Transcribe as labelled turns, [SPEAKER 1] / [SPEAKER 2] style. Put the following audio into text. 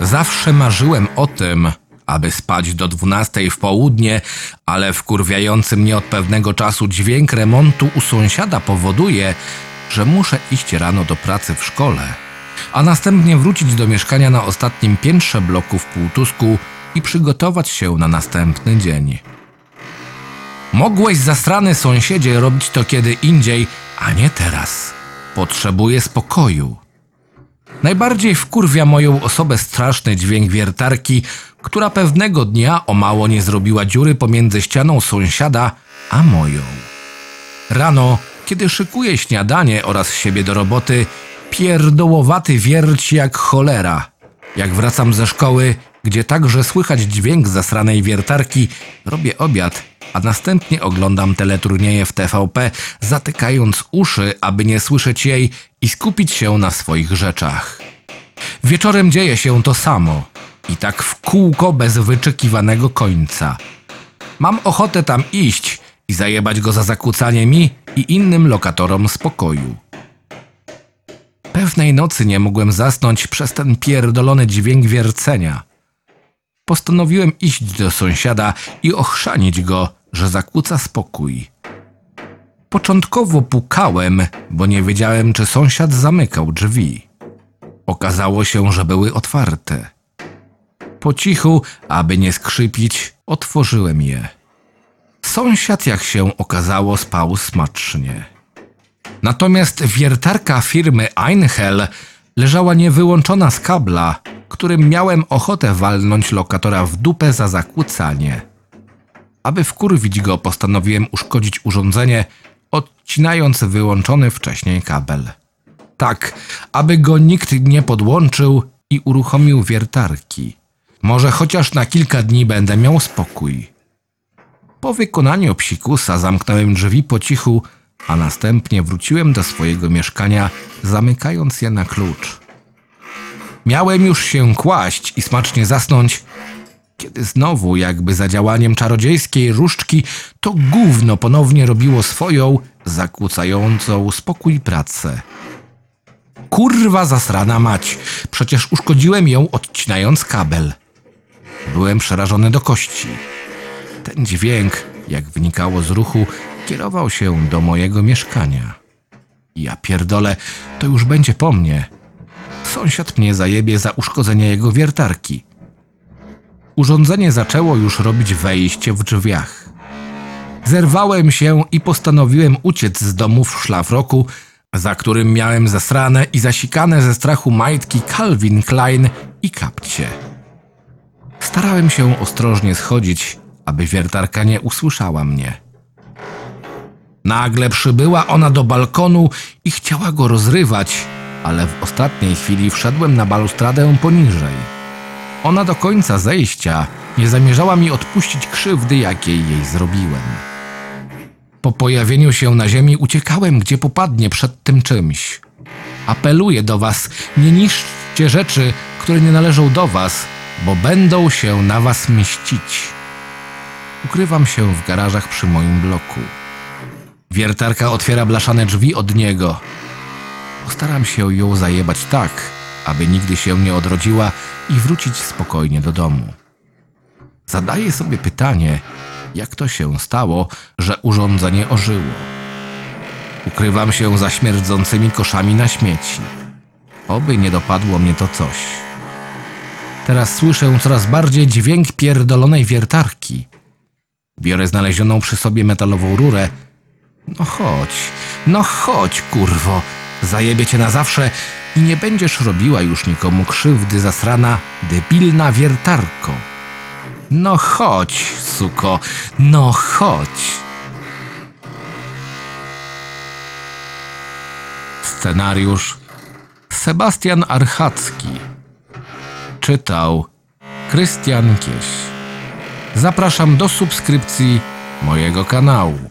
[SPEAKER 1] Zawsze marzyłem o tym, aby spać do dwunastej w południe, ale wkurwiający mnie od pewnego czasu dźwięk remontu u sąsiada powoduje, że muszę iść rano do pracy w szkole, a następnie wrócić do mieszkania na ostatnim piętrze bloku w Półtusku i przygotować się na następny dzień. Mogłeś, zasrany sąsiedzie, robić to kiedy indziej, a nie teraz. Potrzebuję spokoju. Najbardziej wkurwia moją osobę straszny dźwięk wiertarki, która pewnego dnia o mało nie zrobiła dziury pomiędzy ścianą sąsiada a moją. Rano, kiedy szykuję śniadanie oraz siebie do roboty, pierdołowaty wierci jak cholera. Jak wracam ze szkoły, gdzie także słychać dźwięk zasranej wiertarki, robię obiad, a następnie oglądam teleturnieje w TVP, zatykając uszy, aby nie słyszeć jej i skupić się na swoich rzeczach. Wieczorem dzieje się to samo i tak w kółko bez wyczekiwanego końca. Mam ochotę tam iść i zajebać go za zakłócanie mi i innym lokatorom spokoju. Pewnej nocy nie mogłem zasnąć przez ten pierdolony dźwięk wiercenia. Postanowiłem iść do sąsiada i ochrzanić go, że zakłóca spokój. Początkowo pukałem, bo nie wiedziałem, czy sąsiad zamykał drzwi. Okazało się, że były otwarte. Po cichu, aby nie skrzypić, otworzyłem je. Sąsiad, jak się okazało, spał smacznie. Natomiast wiertarka firmy Einhell leżała niewyłączona z kabla, którym miałem ochotę walnąć lokatora w dupę za zakłócanie. Aby wkurwić go, postanowiłem uszkodzić urządzenie, odcinając wyłączony wcześniej kabel. Tak, aby go nikt nie podłączył i uruchomił wiertarki. Może chociaż na kilka dni będę miał spokój. Po wykonaniu psikusa zamknąłem drzwi po cichu, a następnie wróciłem do swojego mieszkania, zamykając je na klucz. Miałem już się kłaść i smacznie zasnąć, kiedy znowu, jakby za działaniem czarodziejskiej różdżki, to gówno ponownie robiło swoją, zakłócającą spokój pracę. Kurwa zasrana mać, przecież uszkodziłem ją odcinając kabel. Byłem przerażony do kości. Ten dźwięk, jak wynikało z ruchu, kierował się do mojego mieszkania. Ja pierdolę, to już będzie po mnie. Sąsiad mnie zajebie za uszkodzenie jego wiertarki. Urządzenie zaczęło już robić wejście w drzwiach. Zerwałem się i postanowiłem uciec z domu w szlafroku, za którym miałem zasrane i zasikane ze strachu majtki Calvin Klein i kapcie. Starałem się ostrożnie schodzić, aby wiertarka nie usłyszała mnie. Nagle przybyła ona do balkonu i chciała go rozrywać, ale w ostatniej chwili wszedłem na balustradę poniżej. Ona do końca zejścia nie zamierzała mi odpuścić krzywdy, jakiej jej zrobiłem. Po pojawieniu się na ziemi uciekałem, gdzie popadnie przed tym czymś. Apeluję do was, nie niszczcie rzeczy, które nie należą do was, bo będą się na was mścić. Ukrywam się w garażach przy moim bloku. Wiertarka otwiera blaszane drzwi od niego. Postaram się ją zajebać tak, aby nigdy się nie odrodziła i wrócić spokojnie do domu. Zadaję sobie pytanie, jak to się stało, że urządzenie ożyło. Ukrywam się za śmierdzącymi koszami na śmieci. Oby nie dopadło mnie to coś. Teraz słyszę coraz bardziej dźwięk pierdolonej wiertarki. Biorę znalezioną przy sobie metalową rurę. No chodź, no chodź, kurwo. Zajebie cię na zawsze i nie będziesz robiła już nikomu krzywdy zasrana, debilna wiertarko. No chodź, suko, no chodź. Scenariusz Sebastian Archacki Czytał Krystian Kieś Zapraszam do subskrypcji mojego kanału.